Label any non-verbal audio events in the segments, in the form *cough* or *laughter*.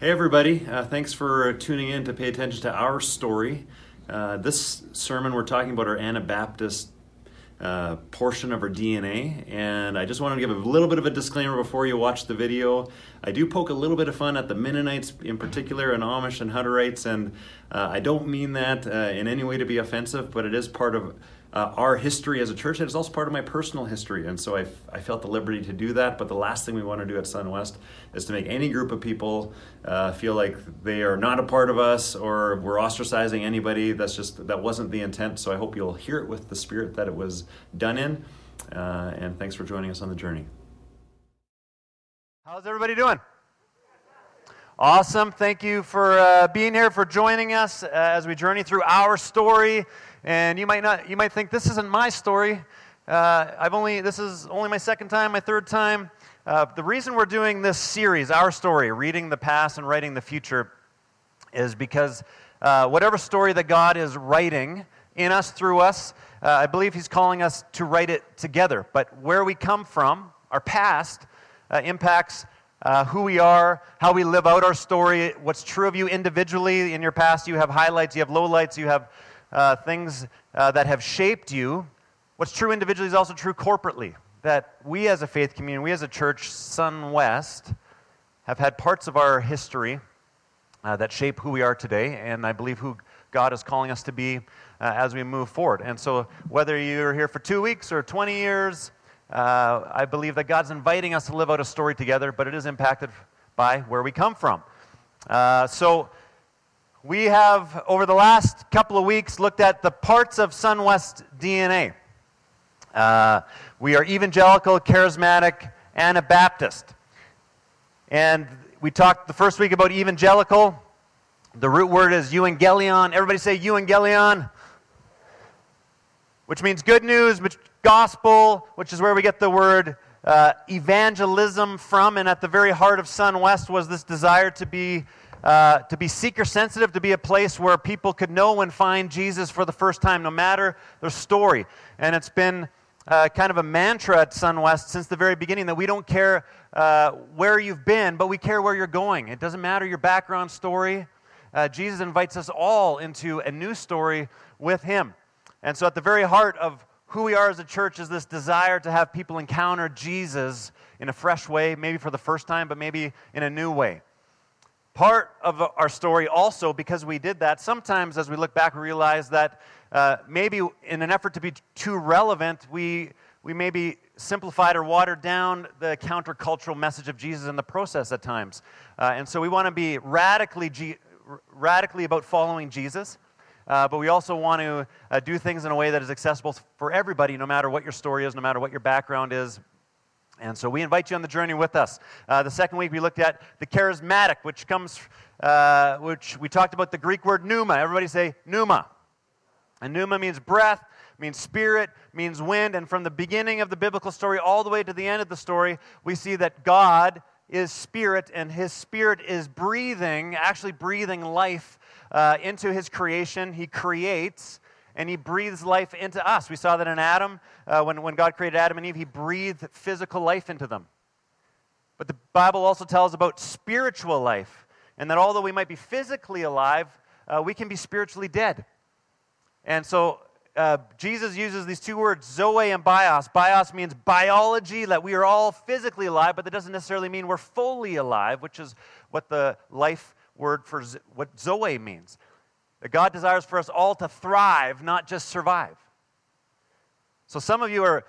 Hey, everybody. Uh, thanks for tuning in to pay attention to our story. Uh, this sermon, we're talking about our Anabaptist uh, portion of our DNA. And I just want to give a little bit of a disclaimer before you watch the video. I do poke a little bit of fun at the Mennonites in particular, and Amish and Hutterites. And uh, I don't mean that uh, in any way to be offensive, but it is part of uh, our history as a church. It is also part of my personal history. And so I, I felt the liberty to do that. But the last thing we want to do at SunWest is to make any group of people uh, feel like they are not a part of us or we're ostracizing anybody. That's just, that wasn't the intent. So I hope you'll hear it with the spirit that it was done in. Uh, and thanks for joining us on the journey. How's everybody doing? Awesome. Thank you for uh, being here, for joining us uh, as we journey through our story. And you might not, you might think this isn't my story. Uh, I've only, this is only my second time, my third time. Uh, the reason we're doing this series, Our Story, Reading the Past and Writing the Future, is because uh, whatever story that God is writing in us, through us, uh, I believe He's calling us to write it together. But where we come from, our past, impacts uh, who we are, how we live out our story, what's true of you individually in your past. You have highlights, you have lowlights, you have uh, things uh, that have shaped you. What's true individually is also true corporately. That we as a faith community, we as a church, Sun West, have had parts of our history uh, that shape who we are today, and I believe who God is calling us to be uh, as we move forward. And so, whether you're here for two weeks or 20 years, uh, I believe that God's inviting us to live out a story together, but it is impacted by where we come from. Uh, so, we have, over the last couple of weeks, looked at the parts of SunWest DNA. Uh, we are evangelical, charismatic, Anabaptist. And we talked the first week about evangelical. The root word is euangelion. Everybody say euangelion, which means good news, gospel, which is where we get the word uh, evangelism from. And at the very heart of Sun West was this desire to be, uh, to be seeker sensitive, to be a place where people could know and find Jesus for the first time, no matter their story. And it's been uh, kind of a mantra at Sun West since the very beginning that we don't care uh, where you've been, but we care where you're going. It doesn't matter your background story. Uh, Jesus invites us all into a new story with Him. And so, at the very heart of who we are as a church is this desire to have people encounter Jesus in a fresh way, maybe for the first time, but maybe in a new way. Part of our story also, because we did that, sometimes as we look back, we realize that uh, maybe in an effort to be too relevant, we, we maybe simplified or watered down the countercultural message of Jesus in the process at times. Uh, and so we want to be radically, radically about following Jesus uh, but we also want to uh, do things in a way that is accessible for everybody, no matter what your story is, no matter what your background is. And so we invite you on the journey with us. Uh, the second week we looked at the charismatic, which comes, uh, which we talked about the Greek word pneuma. Everybody say pneuma. And pneuma means breath, means spirit, means wind. And from the beginning of the biblical story all the way to the end of the story, we see that God is spirit, and his spirit is breathing, actually breathing life uh, into his creation. He creates and he breathes life into us. We saw that in Adam. Uh, when, when God created Adam and Eve, he breathed physical life into them. But the Bible also tells about spiritual life, and that although we might be physically alive, uh, we can be spiritually dead. And so uh, Jesus uses these two words, zoe and bios. Bios means biology, that we are all physically alive, but that doesn't necessarily mean we're fully alive, which is what the life word for what Zoe means. That God desires for us all to thrive, not just survive. So some of you are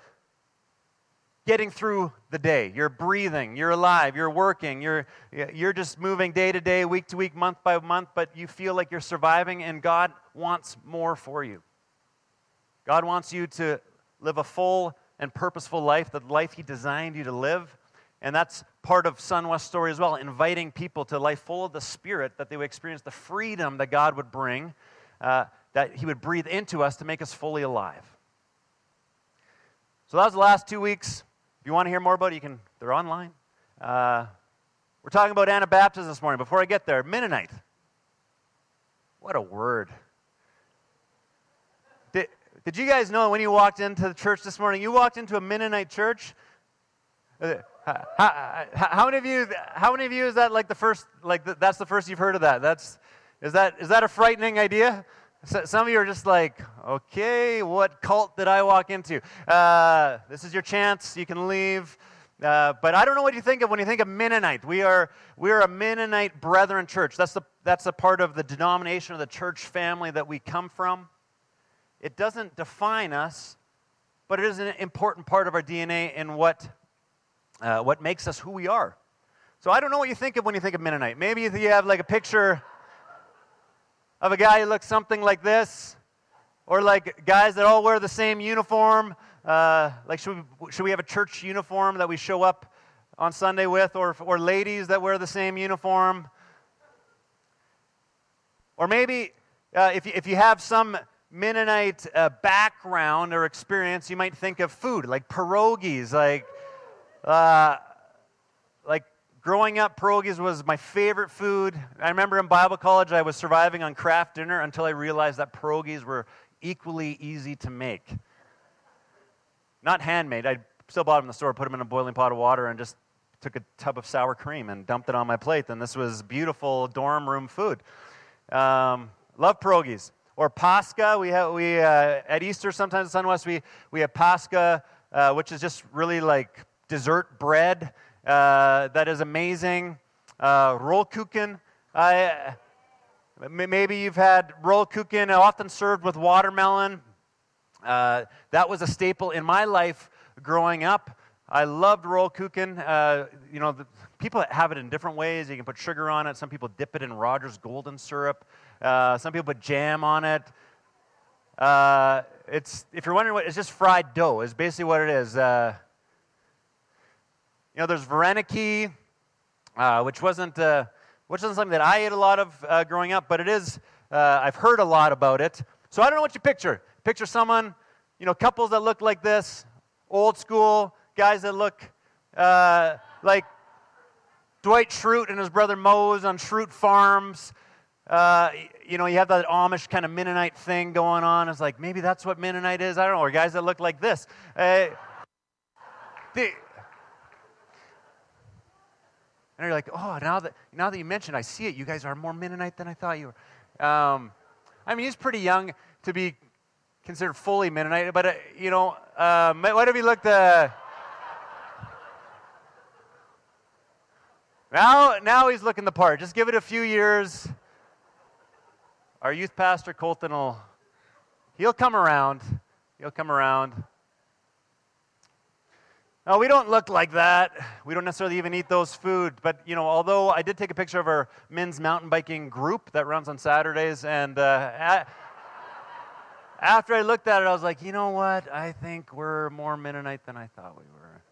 getting through the day. You're breathing, you're alive, you're working, you're, you're just moving day to day, week to week, month by month, but you feel like you're surviving, and God wants more for you. God wants you to live a full and purposeful life, the life He designed you to live. And that's part of SunWest story as well, inviting people to life full of the Spirit, that they would experience the freedom that God would bring, uh, that He would breathe into us to make us fully alive. So that was the last two weeks. If you want to hear more about it, you can, they're online. Uh, we're talking about Anabaptists this morning. Before I get there, Mennonite. What a word. Did, did you guys know when you walked into the church this morning, you walked into a Mennonite church? How, how, many of you? How many of you is that like the first? Like the, that's the first you've heard of that? That's is that is that a frightening idea? So, some of you are just like, okay, what cult did I walk into? Uh, this is your chance. You can leave. Uh, but I don't know what you think of when you think of Mennonite. We are, we are a Mennonite brethren church. That's, the, that's a part of the denomination of the church family that we come from. It doesn't define us, but it is an important part of our DNA and what, uh, what makes us who we are. So I don't know what you think of when you think of Mennonite. Maybe you have like a picture of a guy who looks something like this, or like guys that all wear the same uniform. Uh, like, should we, should we have a church uniform that we show up on Sunday with, or, or ladies that wear the same uniform? Or maybe uh, if, you, if you have some Mennonite uh, background or experience, you might think of food, like pierogies, like, uh, like growing up, pierogies was my favorite food. I remember in Bible college, I was surviving on Kraft Dinner until I realized that pierogies were equally easy to make. Not handmade. I still bought them in the store, put them in a boiling pot of water, and just took a tub of sour cream and dumped it on my plate. And this was beautiful dorm room food. Um, love pierogies. Or Pascha. We have, we, uh, at Easter, sometimes at Sunwest, we, we have Pascha, uh, which is just really like dessert bread uh, that is amazing. Uh, Rollkuchen. I, maybe you've had Rollkuchen, often served with watermelon. Uh, that was a staple in my life growing up. I loved Rollkuchen. Uh, you know, the, people have it in different ways. You can put sugar on it. Some people dip it in Rogers golden syrup. Uh, some people put jam on it. Uh, it's if you're wondering what it's just fried dough. Is basically what it is. Uh, you know, there's Vareniki, uh, which wasn't which isn't something that I ate a lot of growing up, but it is. I've heard a lot about it. So I don't know what you picture. Picture someone, you know, couples that look like this, old school, guys that look uh, like Dwight Schrute and his brother Mose on Schrute Farms. Uh, you know, you have that Amish kind of Mennonite thing going on. It's like maybe that's what Mennonite is. I don't know. Or guys that look like this. Uh, the, and you're like, oh, now that now that you mentioned, I see it. You guys are more Mennonite than I thought you were. Um, I mean, he's pretty young to be considered fully Mennonite, but, uh, you know, uh, what have you looked uh, now, now he's looking the part. Just give it a few years. Our youth pastor, Colton, will, he'll come around. He'll come around. No, we don't look like that. We don't necessarily even eat those food. But, you know, although I did take a picture of our men's mountain biking group that runs on Saturdays, and uh, after I looked at it, I was like, you know what? I think we're more Mennonite than I thought we were.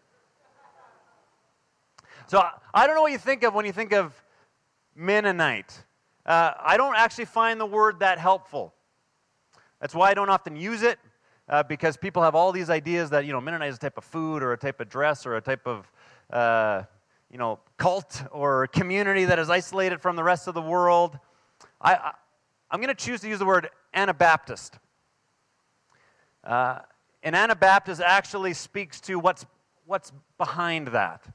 So I don't know what you think of when you think of Mennonite. Uh, I don't actually find the word that helpful. That's why I don't often use it, uh, because people have all these ideas that, you know, Mennonite is a type of food or a type of dress or a type of, uh, you know, cult or community that is isolated from the rest of the world. I, I, I'm going to choose to use the word Anabaptist. Uh, and Anabaptist actually speaks to what's, what's behind that.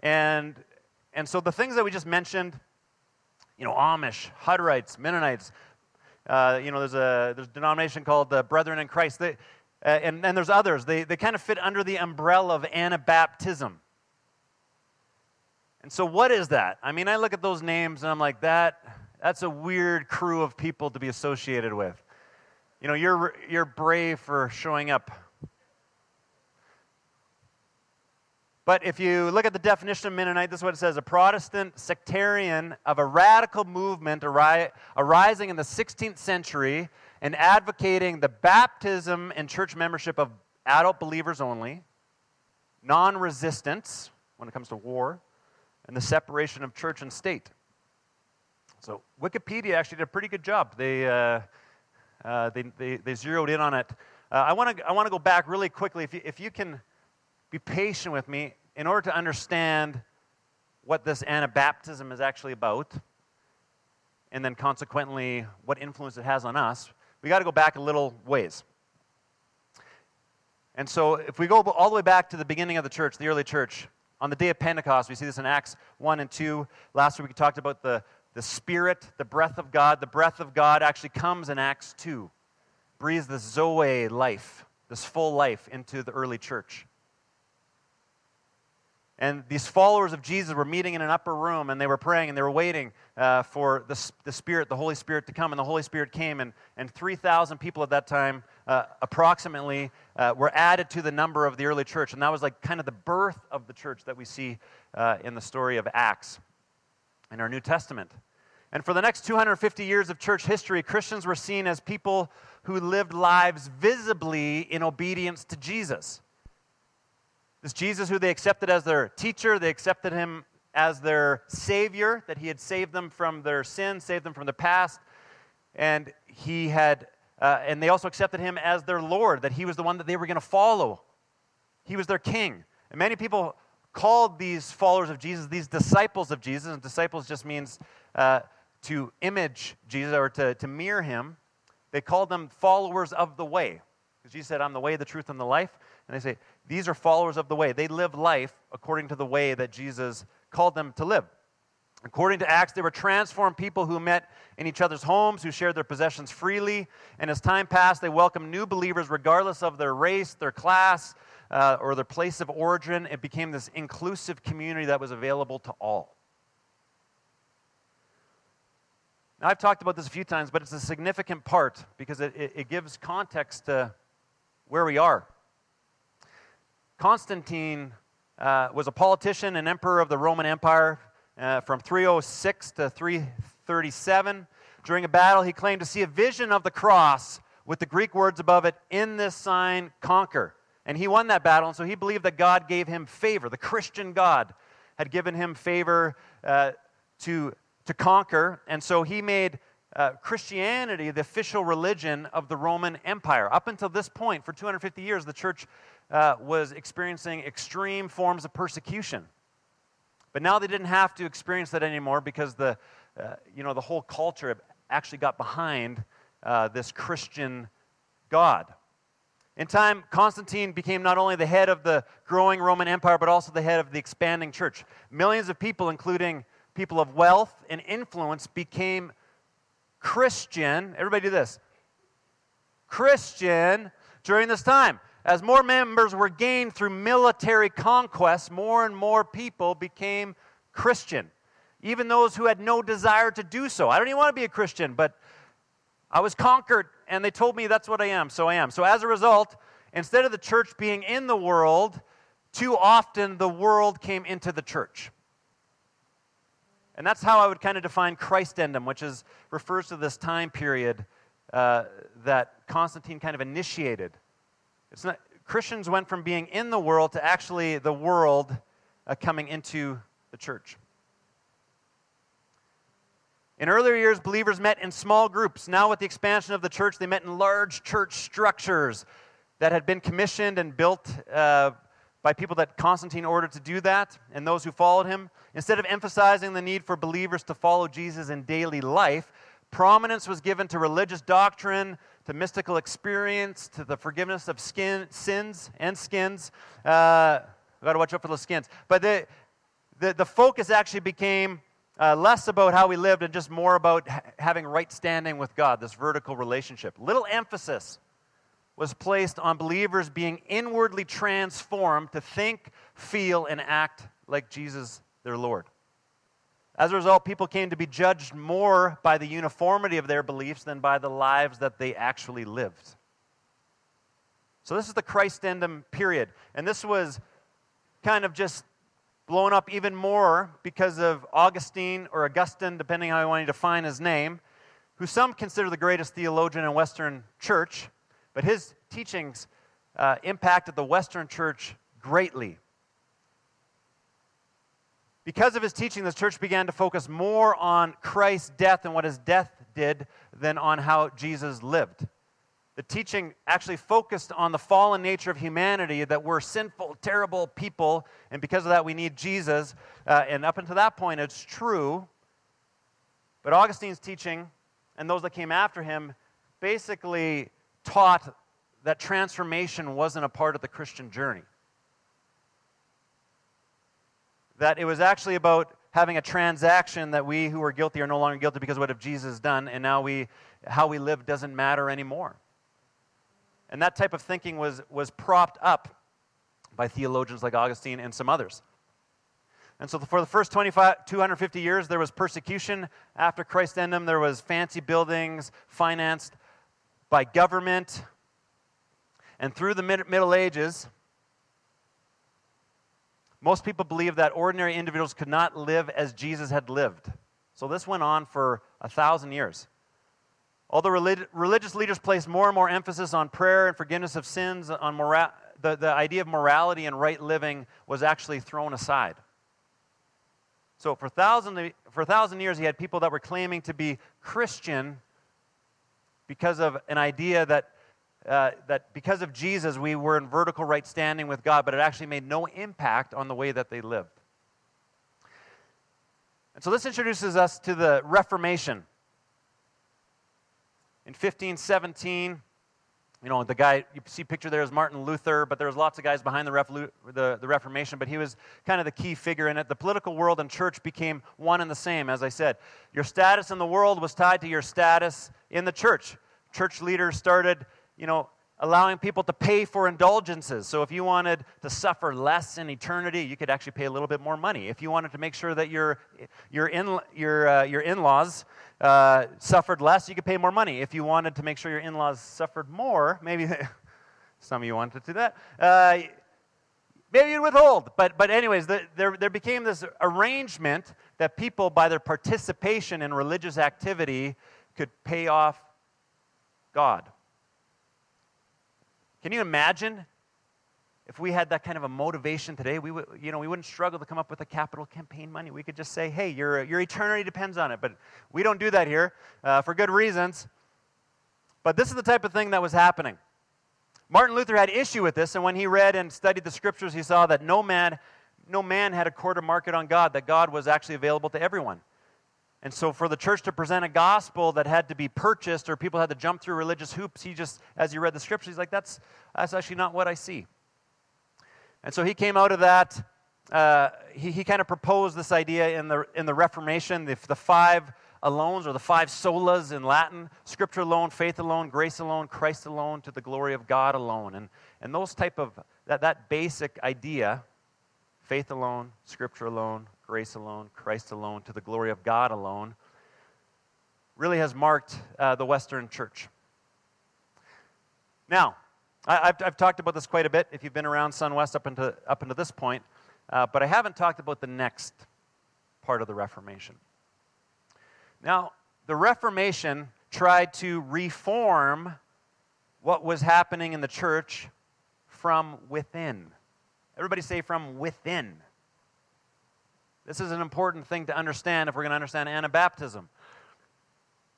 And, and so the things that we just mentioned, you know, Amish, Hutterites, Mennonites, uh, you know, there's a, there's a denomination called the Brethren in Christ, they, uh, and, and there's others. They, they kind of fit under the umbrella of Anabaptism. And so, what is that? I mean, I look at those names and I'm like, that, that's a weird crew of people to be associated with. You know, you're, you're brave for showing up. But if you look at the definition of Mennonite, this is what it says a Protestant sectarian of a radical movement ari- arising in the 16th century and advocating the baptism and church membership of adult believers only, non resistance when it comes to war, and the separation of church and state. So Wikipedia actually did a pretty good job. They. Uh, uh, they, they, they, zeroed in on it. Uh, I want to I wanna go back really quickly. If you, if you can be patient with me in order to understand what this Anabaptism is actually about, and then consequently what influence it has on us, we got to go back a little ways. And so, if we go all the way back to the beginning of the church, the early church, On the day of Pentecost, we see this in Acts 1 and 2. Last week we talked about the, the Spirit, the breath of God. The breath of God actually comes in Acts 2, breathes this Zoe life, this full life into the early church. And these followers of Jesus were meeting in an upper room and they were praying and they were waiting uh, for the, the Spirit, the Holy Spirit to come. And the Holy Spirit came, and, and 3,000 people at that time, uh, approximately, uh, were added to the number of the early church. And that was like kind of the birth of the church that we see uh, in the story of Acts in our New Testament. And for the next 250 years of church history, Christians were seen as people who lived lives visibly in obedience to Jesus. This Jesus, who they accepted as their teacher, they accepted him as their savior, that he had saved them from their sin, saved them from the past, and he had, uh, and they also accepted him as their Lord, that he was the one that they were going to follow. He was their king. And many people called these followers of Jesus these disciples of Jesus, and disciples just means uh, to image Jesus or to, to mirror him. They called them followers of the way. Because Jesus said, I'm the way, the truth, and the life. And they say, these are followers of the way. They live life according to the way that Jesus called them to live. According to Acts, they were transformed people who met in each other's homes, who shared their possessions freely. And as time passed, they welcomed new believers regardless of their race, their class, uh, or their place of origin. It became this inclusive community that was available to all. Now, I've talked about this a few times, but it's a significant part because it, it, it gives context to where we are. Constantine uh, was a politician and emperor of the Roman Empire uh, from 306 to 337. During a battle, he claimed to see a vision of the cross with the Greek words above it, In this sign, conquer. And he won that battle, and so he believed that God gave him favor. The Christian God had given him favor uh, to, to conquer, and so he made uh, Christianity the official religion of the Roman Empire. Up until this point, for 250 years, the church uh, was experiencing extreme forms of persecution. But now they didn't have to experience that anymore because the, uh, you know, the whole culture actually got behind uh, this Christian God. In time, Constantine became not only the head of the growing Roman Empire, but also the head of the expanding church. Millions of people, including people of wealth and influence, became Christian. Everybody do this. Christian during this time. As more members were gained through military conquests, more and more people became Christian. Even those who had no desire to do so. I don't even want to be a Christian, but I was conquered and they told me that's what I am, so I am. So as a result, instead of the church being in the world, too often the world came into the church. And that's how I would kind of define Christendom, which is, refers to this time period uh, that Constantine kind of initiated. It's not, Christians went from being in the world to actually the world uh, coming into the church. In earlier years, believers met in small groups. Now, with the expansion of the church, they met in large church structures that had been commissioned and built uh, by people that Constantine ordered to do that and those who followed him. Instead of emphasizing the need for believers to follow Jesus in daily life, prominence was given to religious doctrine, to mystical experience, to the forgiveness of skin, sins and skins. Uh, got to watch out for the skins. But the, the, the focus actually became uh, less about how we lived and just more about ha- having right standing with God, this vertical relationship. Little emphasis was placed on believers being inwardly transformed to think, feel, and act like Jesus, their Lord. As a result, people came to be judged more by the uniformity of their beliefs than by the lives that they actually lived. So, this is the Christendom period. And this was kind of just blown up even more because of Augustine or Augustine, depending how you want to define his name, who some consider the greatest theologian in Western church, but his teachings uh, impacted the Western church greatly. Because of his teaching, the church began to focus more on Christ's death and what his death did than on how Jesus lived. The teaching actually focused on the fallen nature of humanity, that we're sinful, terrible people, and because of that, we need Jesus. Uh, and up until that point, it's true. But Augustine's teaching, and those that came after him, basically taught that transformation wasn't a part of the Christian journey. That it was actually about having a transaction that we who are guilty are no longer guilty because what Jesus done, and now we, how we live doesn't matter anymore. And that type of thinking was, was propped up by theologians like Augustine and some others. And so for the first 25, 250 years, there was persecution. After Christendom, there was fancy buildings financed by government. And through the Middle Ages, most people believed that ordinary individuals could not live as Jesus had lived. So this went on for a thousand years. Although relig- religious leaders placed more and more emphasis on prayer and forgiveness of sins, on mora- the, the idea of morality and right living was actually thrown aside. So for, thousand, for a thousand years, he had people that were claiming to be Christian because of an idea that, uh, that because of Jesus, we were in vertical right standing with God, but it actually made no impact on the way that they lived. And so this introduces us to the Reformation. In 1517, you know, the guy you see picture there is Martin Luther, but there was lots of guys behind the, the, the Reformation, but he was kind of the key figure in it. The political world and church became one and the same, as I said. Your status in the world was tied to your status in the church. Church leaders started, you know, allowing people to pay for indulgences. So if you wanted to suffer less in eternity, you could actually pay a little bit more money. If you wanted to make sure that your, your, in, your, uh, your in-laws uh, suffered less, you could pay more money. If you wanted to make sure your in laws suffered more, maybe *laughs* some of you wanted to do that, uh, maybe you'd withhold. But, but anyways, the, there, there became this arrangement that people, by their participation in religious activity, could pay off God. Can you imagine if we had that kind of a motivation today, we, would, you know, we wouldn't struggle to come up with a capital campaign money. We could just say, hey, your, your eternity depends on it. But we don't do that here uh, for good reasons. But this is the type of thing that was happening. Martin Luther had issue with this, and when he read and studied the scriptures, he saw that no man, no man had a quarter market on God, that God was actually available to everyone. And so, for the church to present a gospel that had to be purchased or people had to jump through religious hoops, he just, as he read the scriptures, he's like, that's, that's actually not what I see. And so he came out of that. Uh, he, he kind of proposed this idea in the, in the Reformation, the, the five alones or the five solas in Latin scripture alone, faith alone, grace alone, Christ alone, to the glory of God alone. And, and those type of, that, that basic idea, faith alone, scripture alone, grace alone, Christ alone, to the glory of God alone, really has marked uh, the Western church. Now, I, have I've talked about this quite a bit if you've been around SunWest up into, up into this point, uh, but I haven't talked about the next part of the Reformation. Now, the Reformation tried to reform what was happening in the church from within. Everybody say from within. This is an important thing to understand if we're going to understand Anabaptism.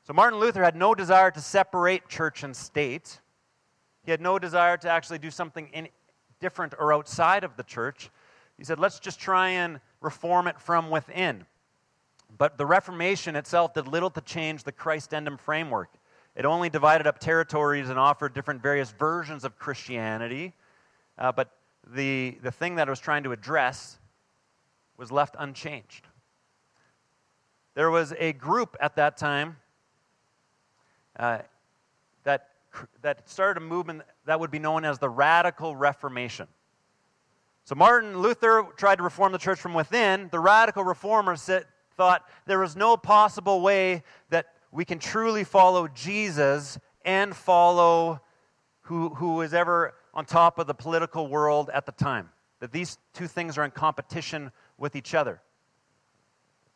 So, Martin Luther had no desire to separate church and state. He had no desire to actually do something in, different or outside of the church. He said, let's just try and reform it from within. But the Reformation itself did little to change the Christendom framework. It only divided up territories and offered different various versions of Christianity. Uh, but the, the thing that it was trying to address was left unchanged. There was a group at that time uh, that that started a movement that would be known as the Radical Reformation. So Martin Luther tried to reform the church from within. The radical reformers thought there was no possible way that we can truly follow Jesus and follow who, who was ever on top of the political world at the time. That these two things are in competition with each other.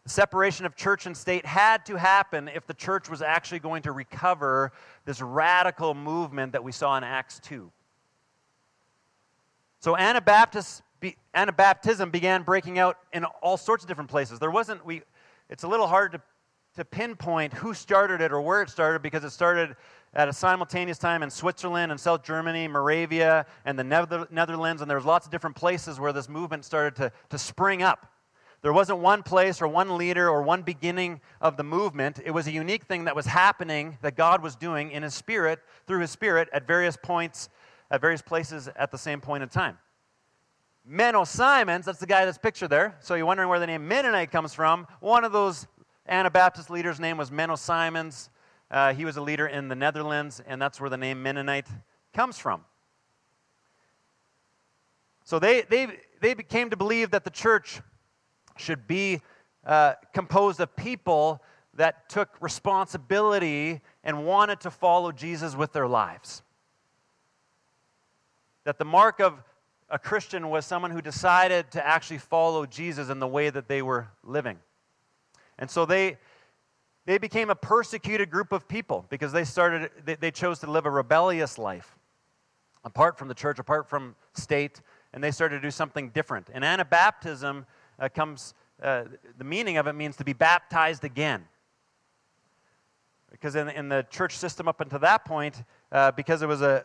The separation of church and state had to happen if the church was actually going to recover this radical movement that we saw in Acts 2. So Anabaptist, Anabaptism began breaking out in all sorts of different places. There wasn't, we, it's a little hard to, to pinpoint who started it or where it started because it started at a simultaneous time in Switzerland and South Germany, Moravia, and the Netherlands, and there was lots of different places where this movement started to, to spring up. There wasn't one place or one leader or one beginning of the movement. It was a unique thing that was happening that God was doing in His Spirit, through His Spirit, at various points, at various places at the same point in time. Menno Simons, that's the guy that's pictured there. So you're wondering where the name Mennonite comes from. One of those Anabaptist leaders' name was Menno Simons. Uh, he was a leader in the Netherlands, and that's where the name Mennonite comes from. So they, they, they came to believe that the church should be uh, composed of people that took responsibility and wanted to follow Jesus with their lives. That the mark of a Christian was someone who decided to actually follow Jesus in the way that they were living. And so they, they became a persecuted group of people because they started they, they chose to live a rebellious life apart from the church apart from state and they started to do something different and anabaptism uh, comes uh, the meaning of it means to be baptized again because in, in the church system up until that point uh, because it was a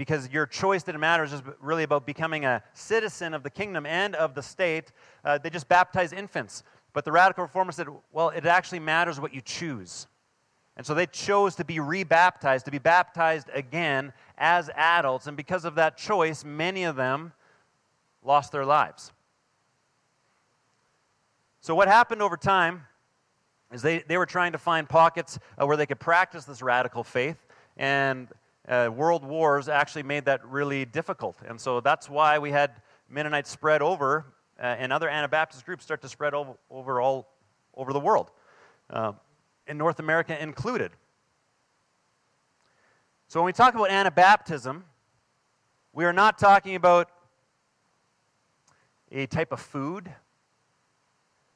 because your choice didn't matter. It was just really about becoming a citizen of the kingdom and of the state. Uh, they just baptized infants. But the radical reformers said, well, it actually matters what you choose. And so they chose to be rebaptized, to be baptized again as adults. And because of that choice, many of them lost their lives. So, what happened over time is they, they were trying to find pockets uh, where they could practice this radical faith. And uh, world wars actually made that really difficult. And so that's why we had Mennonites spread over and other Anabaptist groups start to spread over, over all over the world, uh, in North America included. So when we talk about Anabaptism, we are not talking about a type of food.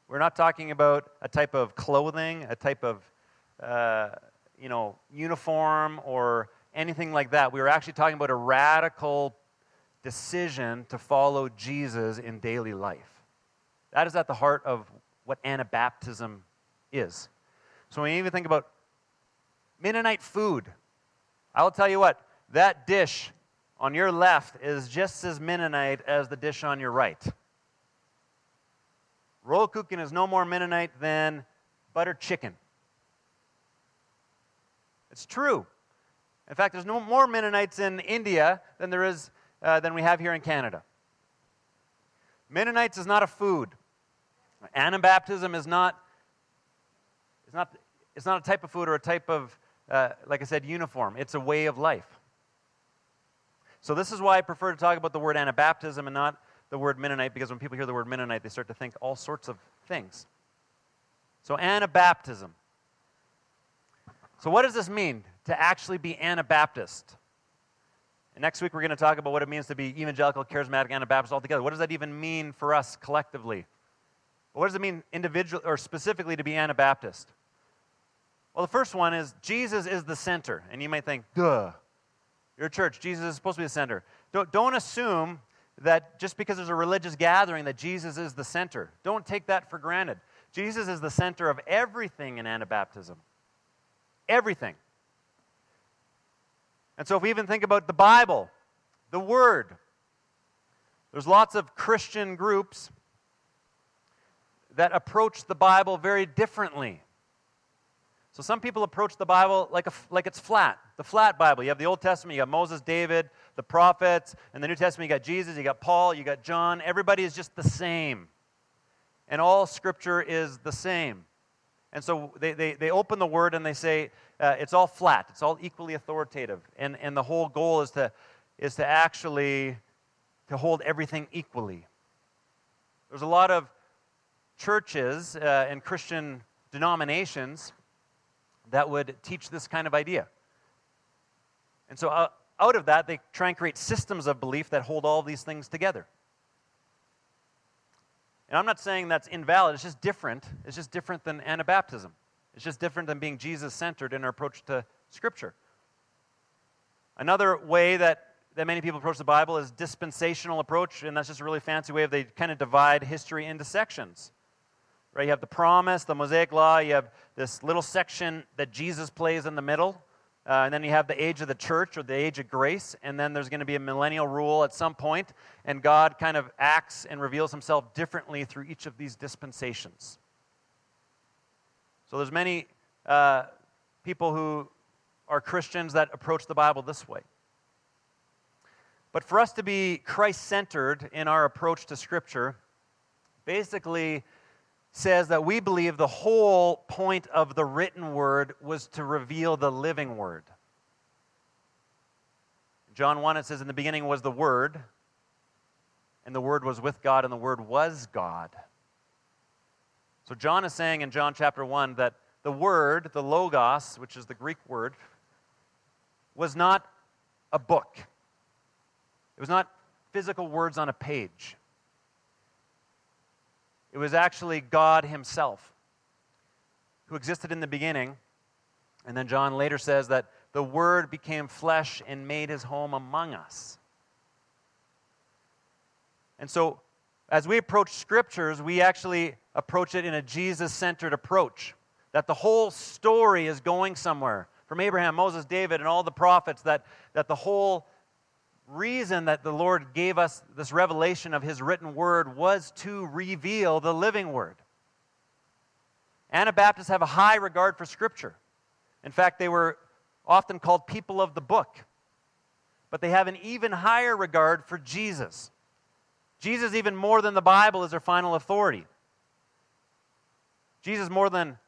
We're not talking about a type of clothing, a type of uh, you know uniform or anything like that. We are actually talking about a radical decision to follow Jesus in daily life. That is at the heart of what Anabaptism is. So when you even think about Mennonite food, I'll tell you what, that dish on your left is just as Mennonite as the dish on your right. Rollkuchen is no more Mennonite than butter chicken. It's true. In fact, there's no more Mennonites in India than there is uh, than we have here in Canada. Mennonites is not a food. Anabaptism is not, is not, it's not a type of food or a type of, uh, like I said, uniform. It's a way of life. So this is why I prefer to talk about the word Anabaptism and not the word Mennonite, because when people hear the word Mennonite, they start to think all sorts of things. So Anabaptism. So what does this mean to actually be Anabaptist? And next week, we're going to talk about what it means to be evangelical, charismatic, Anabaptist altogether. What does that even mean for us collectively? What does it mean individually or specifically to be Anabaptist? Well, the first one is Jesus is the center. And you might think, duh, you're a church. Jesus is supposed to be the center. Don't, don't assume that just because there's a religious gathering that Jesus is the center. Don't take that for granted. Jesus is the center of everything in Anabaptism. Everything. And so, if we even think about the Bible, the Word, there's lots of Christian groups that approach the Bible very differently. So, some people approach the Bible like, a, like it's flat, the flat Bible. You have the Old Testament, you got Moses, David, the prophets, and the New Testament, you got Jesus, you got Paul, you got John. Everybody is just the same. And all Scripture is the same. And so they, they, they open the Word and they say, uh, it's all flat, it's all equally authoritative. And, and the whole goal is to, is to actually to hold everything equally. There's a lot of churches uh, and Christian denominations that would teach this kind of idea. And so uh, out of that, they try and create systems of belief that hold all these things together. And I'm not saying that's invalid, it's just different. It's just different than Anabaptism. It's just different than being Jesus centered in our approach to Scripture. Another way that, that many people approach the Bible is dispensational approach, and that's just a really fancy way of they kind of divide history into sections. Right? You have the promise, the Mosaic law, you have this little section that Jesus plays in the middle. Uh, and then you have the age of the church or the age of grace, and then there's going to be a millennial rule at some point, and God kind of acts and reveals himself differently through each of these dispensations. So there's many uh, people who are Christians that approach the Bible this way. But for us to be Christ centered in our approach to Scripture, basically says that we believe the whole point of the written word was to reveal the living word. John 1, it says, In the beginning was the Word, and the Word was with God, and the Word was God. So John is saying in John chapter 1 that the Word, the Logos, which is the Greek word, was not a book. It was not physical words on a page. It was actually God Himself who existed in the beginning. And then John later says that the Word became flesh and made His home among us. And so, as we approach scriptures, we actually approach it in a Jesus centered approach. That the whole story is going somewhere. From Abraham, Moses, David, and all the prophets, that, that the whole reason that the Lord gave us this revelation of His written word was to reveal the living word. Anabaptists have a high regard for Scripture. In fact, they were often called people of the book, but they have an even higher regard for Jesus. Jesus, even more than the Bible, is their final authority. Jesus, more than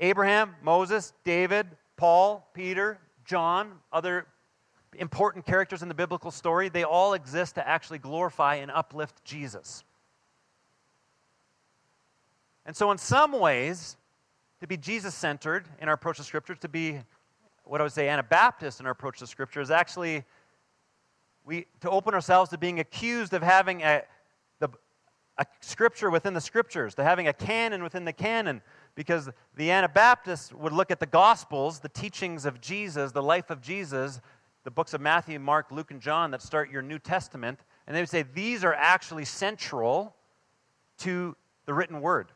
Abraham, Moses, David, Paul, Peter, John, other important characters in the biblical story, they all exist to actually glorify and uplift Jesus. And so, in some ways, to be Jesus centered in our approach to Scripture, to be what I would say Anabaptist in our approach to Scripture, is actually we, to open ourselves to being accused of having a, the, a Scripture within the Scriptures, to having a canon within the canon, because the Anabaptists would look at the Gospels, the teachings of Jesus, the life of Jesus, the books of Matthew, Mark, Luke, and John that start your New Testament, and they would say these are actually central to the written word.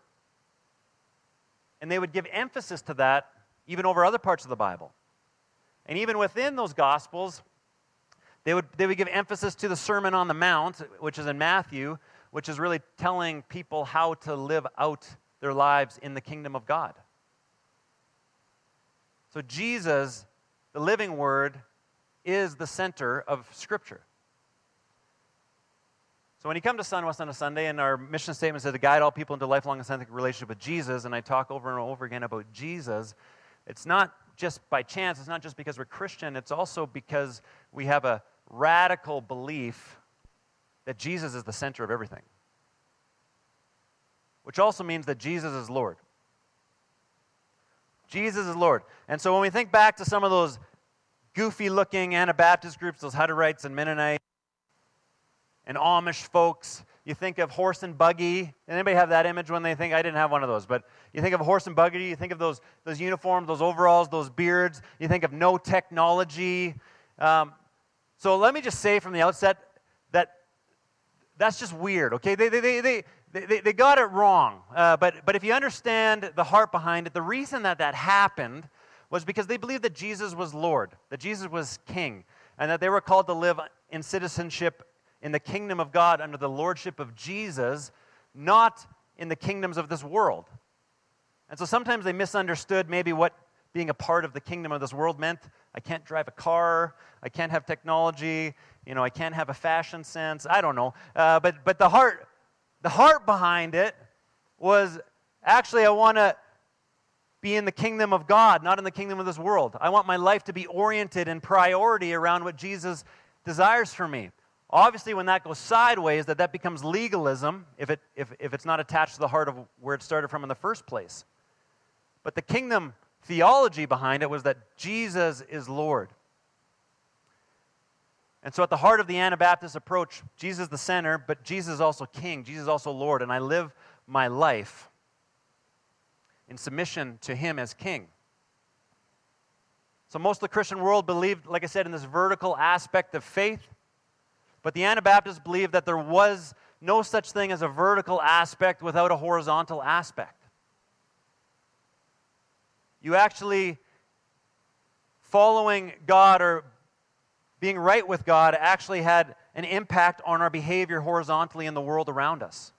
And they would give emphasis to that even over other parts of the Bible. And even within those Gospels, they would, they would give emphasis to the Sermon on the Mount, which is in Matthew, which is really telling people how to live out their lives in the kingdom of God. So, Jesus, the living word, is the center of Scripture. So when you come to Sunwest on a Sunday, and our mission statement says to guide all people into lifelong authentic relationship with Jesus, and I talk over and over again about Jesus, it's not just by chance, it's not just because we're Christian, it's also because we have a radical belief that Jesus is the center of everything. Which also means that Jesus is Lord. Jesus is Lord. And so when we think back to some of those goofy looking Anabaptist groups, those Hutterites and Mennonites and Amish folks. You think of horse and buggy. Anybody have that image when they think? I didn't have one of those, but you think of horse and buggy. You think of those, those uniforms, those overalls, those beards. You think of no technology. Um, so let me just say from the outset that that's just weird, okay? They, they, they, they, they, they got it wrong. Uh, but, but if you understand the heart behind it, the reason that that happened was because they believed that Jesus was Lord, that Jesus was King, and that they were called to live in citizenship in the kingdom of God under the lordship of Jesus, not in the kingdoms of this world. And so sometimes they misunderstood maybe what being a part of the kingdom of this world meant. I can't drive a car, I can't have technology, you know, I can't have a fashion sense. I don't know. Uh, but, but the heart, the heart behind it was actually I want to be in the kingdom of God, not in the kingdom of this world. I want my life to be oriented in priority around what Jesus desires for me. Obviously, when that goes sideways, that that becomes legalism if, it, if, if it's not attached to the heart of where it started from in the first place. But the kingdom theology behind it was that Jesus is Lord. And so, at the heart of the Anabaptist approach, Jesus is the center, but Jesus is also King. Jesus is also Lord. And I live my life in submission to him as king. So, most of the Christian world believed, like I said, in this vertical aspect of faith. But the Anabaptists believed that there was no such thing as a vertical aspect without a horizontal aspect. You actually, following God or being right with God, actually had an impact on our behavior horizontally in the world around us.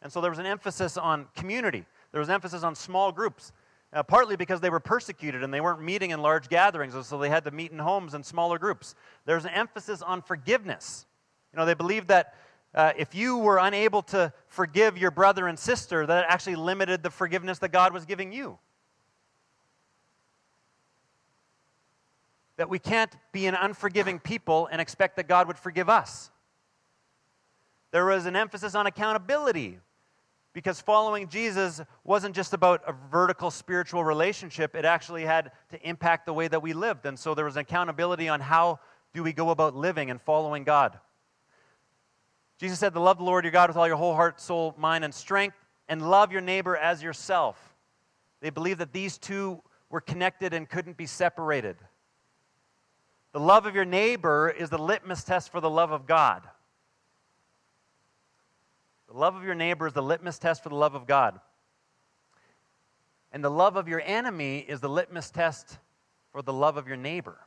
And so there was an emphasis on community. There was emphasis on small groups. uh, partly because they were persecuted and they weren't meeting in large gatherings, so they had to meet in homes and smaller groups. There's an emphasis on forgiveness. You know, they believed that uh, if you were unable to forgive your brother and sister, that actually limited the forgiveness that God was giving you. That we can't be an unforgiving people and expect that God would forgive us. There was an emphasis on accountability because following Jesus wasn't just about a vertical spiritual relationship, it actually had to impact the way that we lived. And so there was an accountability on how do we go about living and following God. Jesus said to love the Lord your God with all your whole heart, soul, mind, and strength, and love your neighbor as yourself. They believed that these two were connected and couldn't be separated. The love of your neighbor is the litmus test for the love of God. The love of your neighbor is the litmus test for the love of God. And the love of your enemy is the litmus test for the love of your neighbor.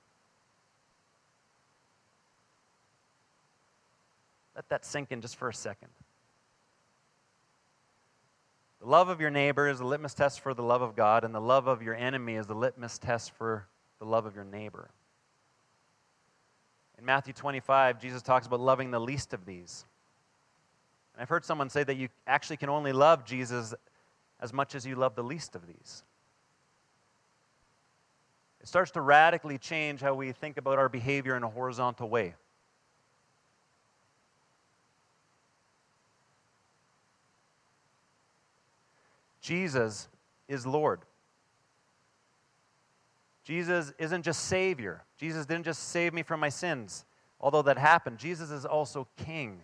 Let that sink in just for a second. The love of your neighbor is the litmus test for the love of God, and the love of your enemy is the litmus test for the love of your neighbor. In Matthew 25, Jesus talks about loving the least of these. And I've heard someone say that you actually can only love Jesus as much as you love the least of these. It starts to radically change how we think about our behavior in a horizontal way. Jesus is Lord. Jesus isn't just Savior. Jesus didn't just save me from my sins, although that happened. Jesus is also King.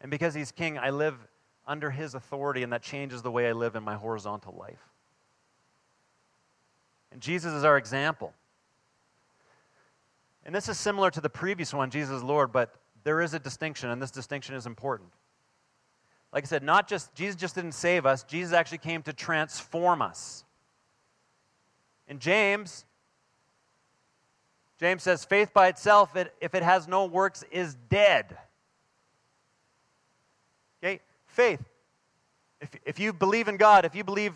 And because he's king, I live under his authority, and that changes the way I live in my horizontal life. And Jesus is our example. And this is similar to the previous one, Jesus Lord, but there is a distinction, and this distinction is important. Like I said, not just Jesus just didn't save us, Jesus actually came to transform us. In James, James says, faith by itself, if it has no works, is dead. Faith. If, if you believe in God, if you believe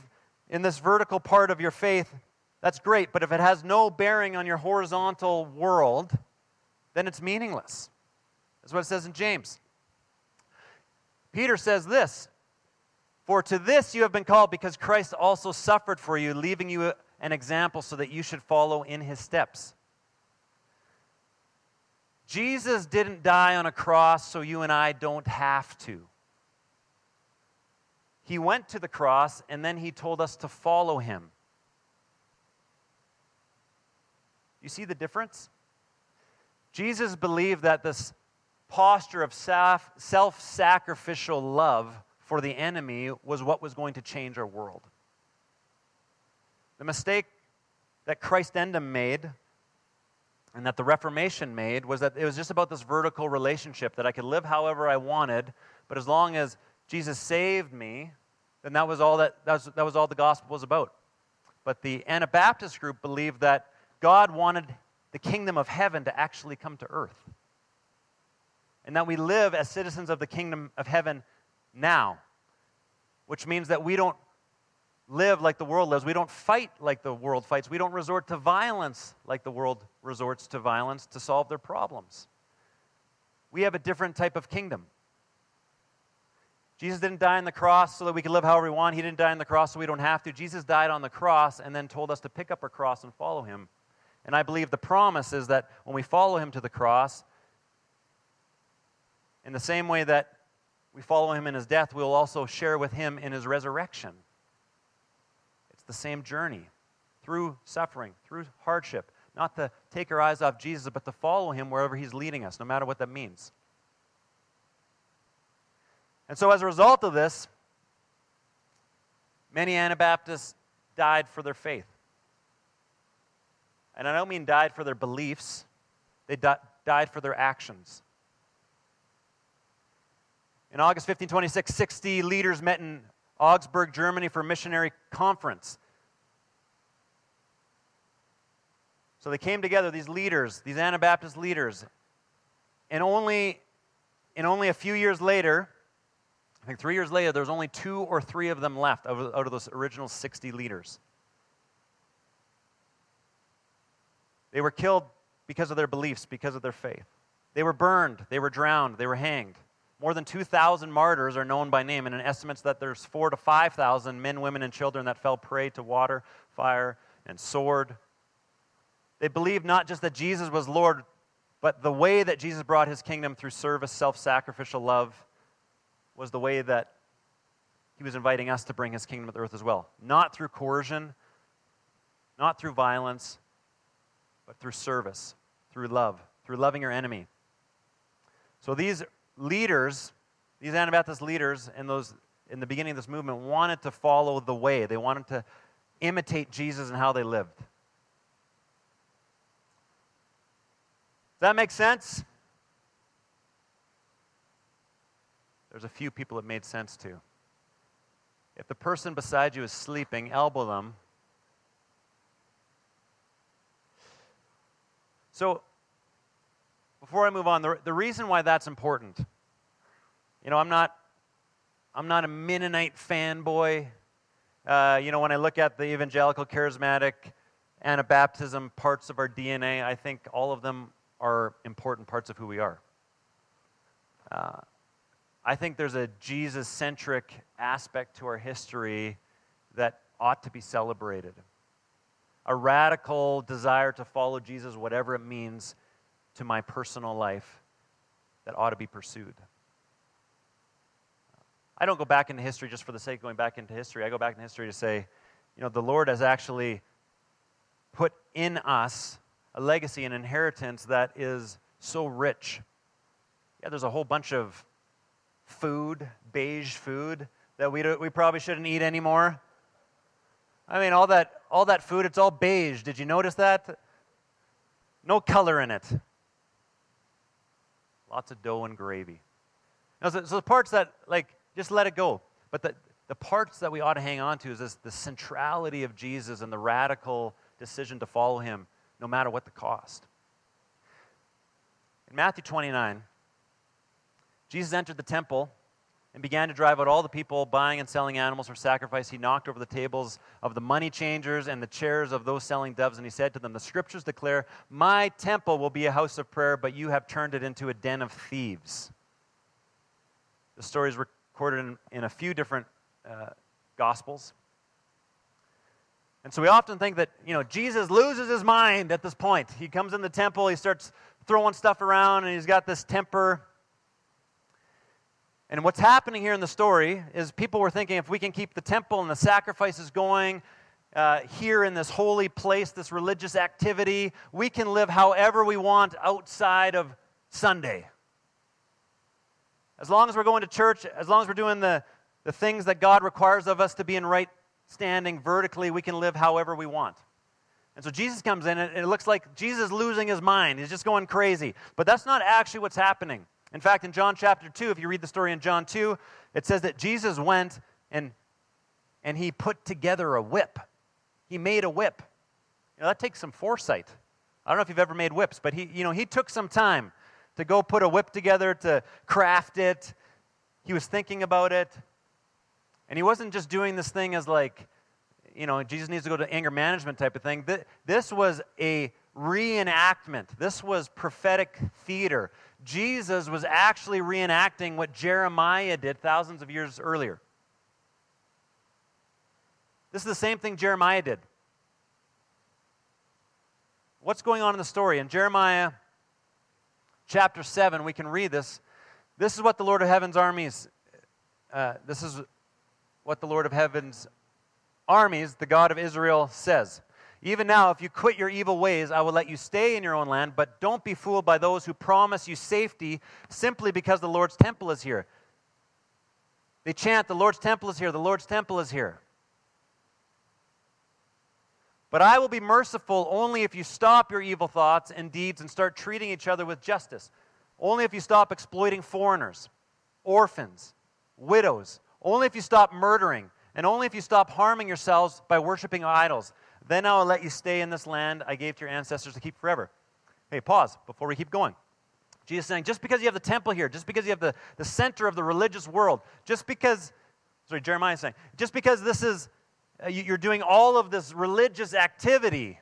in this vertical part of your faith, that's great. But if it has no bearing on your horizontal world, then it's meaningless. That's what it says in James. Peter says this For to this you have been called, because Christ also suffered for you, leaving you an example so that you should follow in his steps. Jesus didn't die on a cross so you and I don't have to. He went to the cross and then he told us to follow him. You see the difference? Jesus believed that this posture of self sacrificial love for the enemy was what was going to change our world. The mistake that Christendom made and that the Reformation made was that it was just about this vertical relationship that I could live however I wanted, but as long as Jesus saved me, then that was all that, that, was, that was all the gospel was about. But the Anabaptist group believed that God wanted the kingdom of heaven to actually come to earth. And that we live as citizens of the kingdom of heaven now, which means that we don't live like the world lives. We don't fight like the world fights. We don't resort to violence like the world resorts to violence to solve their problems. We have a different type of kingdom. Jesus didn't die on the cross so that we could live however we want. He didn't die on the cross so we don't have to. Jesus died on the cross and then told us to pick up our cross and follow him. And I believe the promise is that when we follow him to the cross, in the same way that we follow him in his death, we'll also share with him in his resurrection. It's the same journey through suffering, through hardship. Not to take our eyes off Jesus, but to follow him wherever he's leading us, no matter what that means. And so, as a result of this, many Anabaptists died for their faith. And I don't mean died for their beliefs, they di- died for their actions. In August 1526, 60 leaders met in Augsburg, Germany for a missionary conference. So they came together, these leaders, these Anabaptist leaders, and only in only a few years later, I think three years later, there was only two or three of them left out of, those original 60 leaders. They were killed because of their beliefs, because of their faith. They were burned, they were drowned, they were hanged. More than 2,000 martyrs are known by name, and an estimates that there's four to 5,000 men, women, and children that fell prey to water, fire, and sword. They believed not just that Jesus was Lord, but the way that Jesus brought his kingdom through service, self sacrificial love, was the way that he was inviting us to bring his kingdom to the earth as well. Not through coercion, not through violence, but through service, through love, through loving your enemy. So these leaders, these Anabaptist leaders in, those, in the beginning of this movement wanted to follow the way. They wanted to imitate Jesus and how they lived. Does that make sense? There's a few people it made sense to. If the person beside you is sleeping, elbow them. So, before I move on, the, the reason why that's important, you know, I'm not, I'm not a Mennonite fanboy. Uh, you know, when I look at the evangelical, charismatic, Anabaptism parts of our DNA, I think all of them are important parts of who we are. Uh, I think there's a Jesus centric aspect to our history that ought to be celebrated. A radical desire to follow Jesus, whatever it means, to my personal life that ought to be pursued. I don't go back into history just for the sake of going back into history. I go back into history to say, you know, the Lord has actually put in us a legacy, an inheritance that is so rich. Yeah, there's a whole bunch of food, beige food, that we, we probably shouldn't eat anymore. I mean, all that, all that food, it's all beige. Did you notice that? No color in it. Lots of dough and gravy. Now, so, so the parts that, like, just let it go. But the, the parts that we ought to hang on to is this, the centrality of Jesus and the radical decision to follow him, no matter what the cost. In Matthew 29, Jesus entered the temple and began to drive out all the people buying and selling animals for sacrifice. He knocked over the tables of the money changers and the chairs of those selling doves, and he said to them, The scriptures declare, My temple will be a house of prayer, but you have turned it into a den of thieves. The story is recorded in, in a few different uh, gospels. And so we often think that, you know, Jesus loses his mind at this point. He comes in the temple, he starts throwing stuff around, and he's got this temper. And what's happening here in the story is people were thinking if we can keep the temple and the sacrifices going uh, here in this holy place, this religious activity, we can live however we want outside of Sunday. As long as we're going to church, as long as we're doing the, the things that God requires of us to be in right standing vertically, we can live however we want. And so Jesus comes in, and it looks like Jesus is losing his mind. He's just going crazy. But that's not actually what's happening. In fact, in John chapter 2, if you read the story in John 2, it says that Jesus went and, and he put together a whip. He made a whip. You know, that takes some foresight. I don't know if you've ever made whips, but he, you know, he took some time to go put a whip together, to craft it. He was thinking about it. And he wasn't just doing this thing as like, you know, Jesus needs to go to anger management type of thing. This was a reenactment. This was prophetic theater. Jesus was actually reenacting what Jeremiah did thousands of years earlier. This is the same thing Jeremiah did. What's going on in the story? In Jeremiah chapter 7, we can read this. This is what the Lord of Heaven's armies, uh, this is what the Lord of Heaven's armies, the God of Israel, says. Even now, if you quit your evil ways, I will let you stay in your own land, but don't be fooled by those who promise you safety simply because the Lord's temple is here. They chant, The Lord's temple is here, the Lord's temple is here. But I will be merciful only if you stop your evil thoughts and deeds and start treating each other with justice. Only if you stop exploiting foreigners, orphans, widows. Only if you stop murdering. And only if you stop harming yourselves by worshiping idols. Then I will let you stay in this land I gave to your ancestors to keep forever. Hey, pause before we keep going. Jesus saying, just because you have the temple here, just because you have the, the center of the religious world, just because, sorry, Jeremiah is saying, just because this is, uh, you're doing all of this religious activity,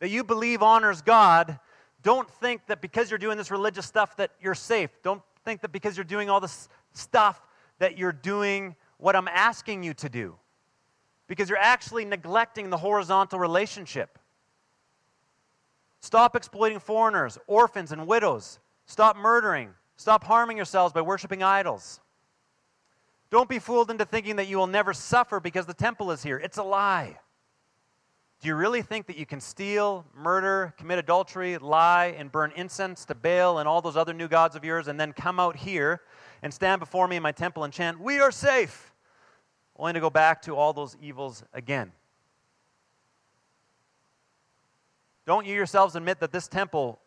that you believe honors God, don't think that because you're doing this religious stuff that you're safe. Don't think that because you're doing all this stuff that you're doing what I'm asking you to do. Because you're actually neglecting the horizontal relationship. Stop exploiting foreigners, orphans, and widows. Stop murdering. Stop harming yourselves by worshiping idols. Don't be fooled into thinking that you will never suffer because the temple is here. It's a lie. Do you really think that you can steal, murder, commit adultery, lie, and burn incense to Baal and all those other new gods of yours and then come out here and stand before me in my temple and chant, We are safe, only to go back to all those evils again? Don't you yourselves admit that this temple,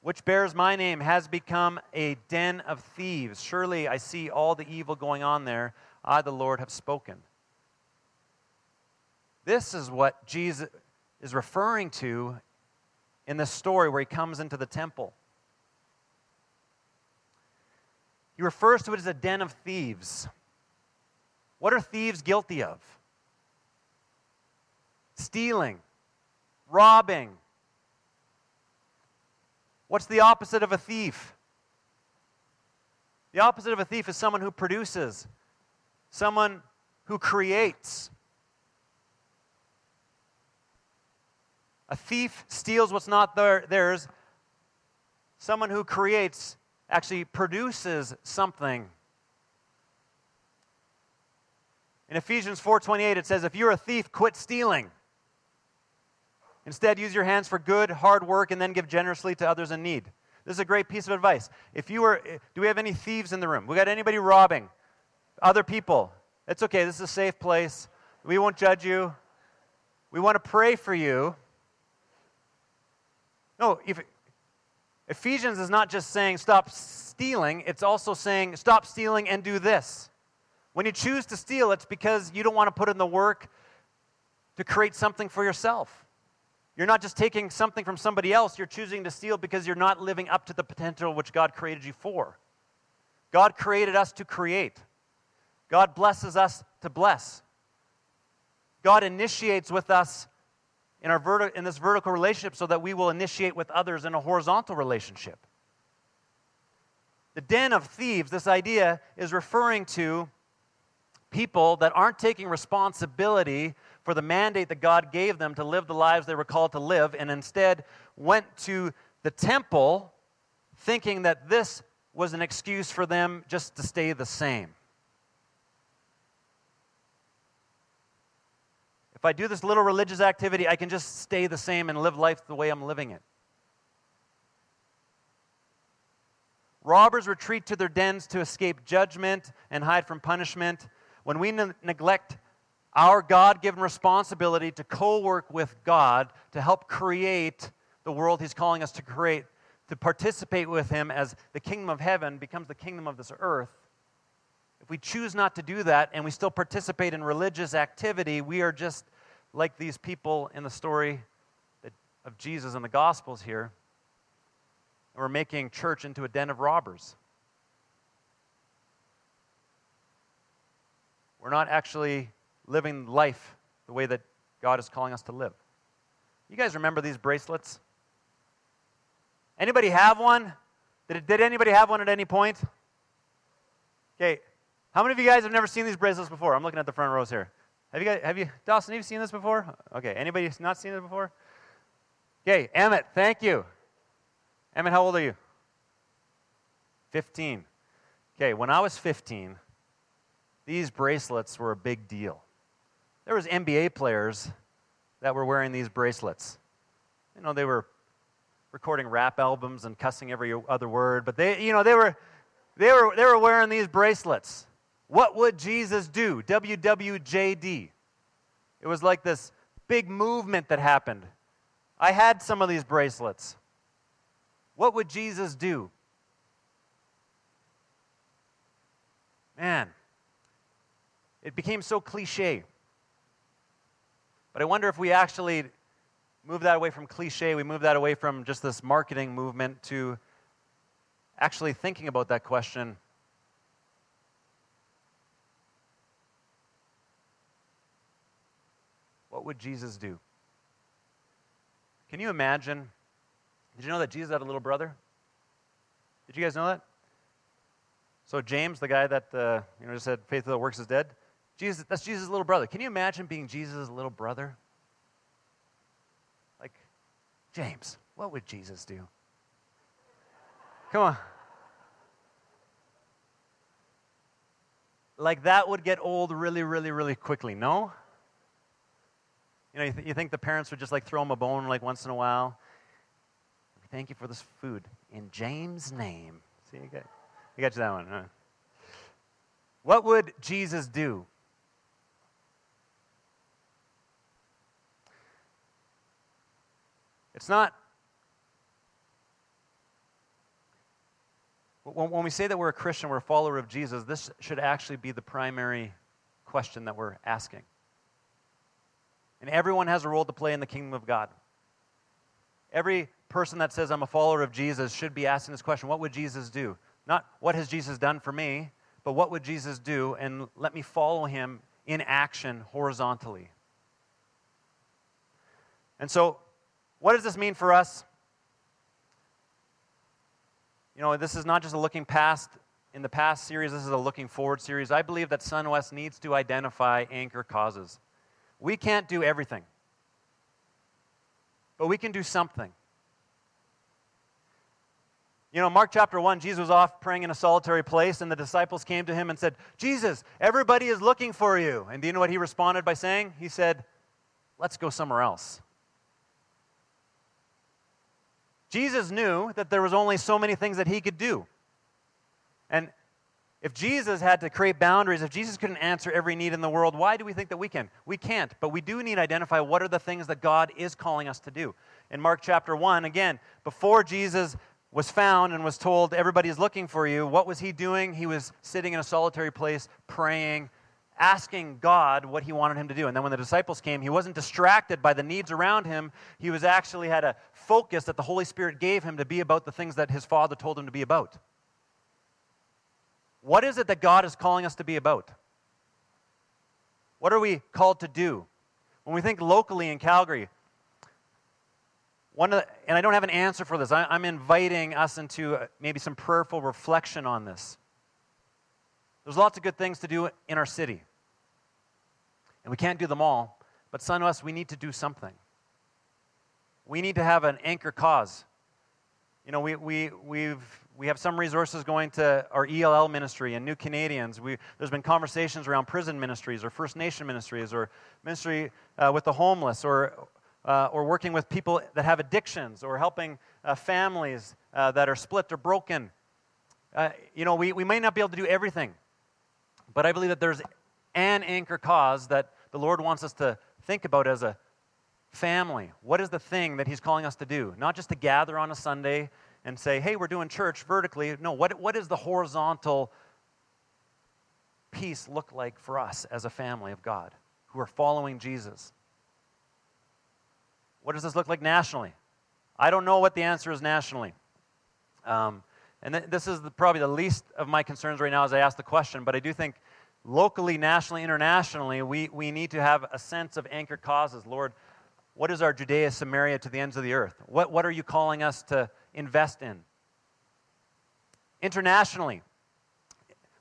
which bears my name, has become a den of thieves? Surely I see all the evil going on there. I, the Lord, have spoken. This is what Jesus is referring to in this story where he comes into the temple. He refers to it as a den of thieves. What are thieves guilty of? Stealing, robbing. What's the opposite of a thief? The opposite of a thief is someone who produces, someone who creates, A thief steals what's not their, theirs. Someone who creates actually produces something. In Ephesians 4:28 it says if you're a thief quit stealing. Instead use your hands for good hard work and then give generously to others in need. This is a great piece of advice. If you were do we have any thieves in the room? We got anybody robbing other people? It's okay. This is a safe place. We won't judge you. We want to pray for you no, if, Ephesians is not just saying stop stealing, it's also saying stop stealing and do this. When you choose to steal, it's because you don't want to put in the work to create something for yourself. You're not just taking something from somebody else, you're choosing to steal because you're not living up to the potential which God created you for. God created us to create, God blesses us to bless. God initiates with us in, our verti- in this vertical relationship so that we will initiate with others in a horizontal relationship. The den of thieves, this idea is referring to people that aren't taking responsibility for the mandate that God gave them to live the lives they were called to live, and instead went to the temple thinking that this was an excuse for them just to stay the same. If I do this little religious activity, I can just stay the same and live life the way I'm living it. Robbers retreat to their dens to escape judgment and hide from punishment. When we ne- neglect our God given responsibility to co work with God to help create the world He's calling us to create, to participate with Him as the kingdom of heaven becomes the kingdom of this earth, if we choose not to do that and we still participate in religious activity, we are just like these people in the story of Jesus in the Gospels here. We're making church into a den of robbers. We're not actually living life the way that God is calling us to live. You guys remember these bracelets? Anybody have one? Did, did anybody have one at any point? Okay, how many of you guys have never seen these bracelets before? I'm looking at the front rows here. Have you guys, have you, Dawson, have you seen this before? Okay, anybody not seen it before? Okay, Emmett, thank you. Emmett, how old are you? 15. Okay, when I was 15, these bracelets were a big deal. There was NBA players that were wearing these bracelets. You know, they were recording rap albums and cussing every other word, but they, you know, they were, they were, they were wearing these bracelets. What would Jesus do? WWJD. It was like this big movement that happened. I had some of these bracelets. What would Jesus do? Man, it became so cliche. But I wonder if we actually move that away from cliche, we move that away from just this marketing movement to actually thinking about that question What would Jesus do? Can you imagine? Did you know that Jesus had a little brother? Did you guys know that? So James, the guy that uh, you know just said faith without works is dead, Jesus, that's Jesus' little brother. Can you imagine being Jesus' little brother? Like, James, what would Jesus do? Come on. Like that would get old really, really, really quickly, no? You know, you, th- you think the parents would just like throw him a bone like once in a while? Thank you for this food. In James' name. See, you got, you got you that one. Huh? What would Jesus do? It's not. When we say that we're a Christian, we're a follower of Jesus, this should actually be the primary question that we're asking. And everyone has a role to play in the kingdom of God. Every person that says, I'm a follower of Jesus, should be asking this question What would Jesus do? Not what has Jesus done for me, but what would Jesus do? And let me follow him in action horizontally. And so, what does this mean for us? You know, this is not just a looking past in the past series, this is a looking forward series. I believe that SunWest needs to identify anchor causes. We can't do everything, but we can do something. You know, Mark chapter 1, Jesus was off praying in a solitary place, and the disciples came to him and said, Jesus, everybody is looking for you. And do you know what he responded by saying? He said, Let's go somewhere else. Jesus knew that there was only so many things that he could do. And if Jesus had to create boundaries, if Jesus couldn't answer every need in the world, why do we think that we can? We can't, but we do need to identify what are the things that God is calling us to do. In Mark chapter 1, again, before Jesus was found and was told, Everybody is looking for you, what was he doing? He was sitting in a solitary place praying, asking God what he wanted him to do. And then when the disciples came, he wasn't distracted by the needs around him. He was actually had a focus that the Holy Spirit gave him to be about the things that his Father told him to be about. What is it that God is calling us to be about? What are we called to do? When we think locally in Calgary, one the, and I don't have an answer for this, I, am inviting us into uh, maybe some prayerful reflection on this. There's lots of good things to do in our city, and we can't do them all, but SunWest, we need to do something. We need to have an anchor cause. You know, we, we, we've we have some resources going to our ELL ministry and New Canadians. We, there's been conversations around prison ministries or First Nation ministries or ministry uh, with the homeless or, uh, or working with people that have addictions or helping uh, families uh, that are split or broken. Uh, you know, we, we may not be able to do everything, but I believe that there's an anchor cause that the Lord wants us to think about as a family. What is the thing that He's calling us to do? Not just to gather on a Sunday and say, hey, we're doing church vertically. No, what, what does the horizontal piece look like for us as a family of God who are following Jesus? What does this look like nationally? I don't know what the answer is nationally. Um, and th- this is the, probably the least of my concerns right now as I ask the question, but I do think locally, nationally, internationally, we, we need to have a sense of anchor causes. Lord, what is our Judea, Samaria to the ends of the earth? What, what are you calling us to invest in. Internationally,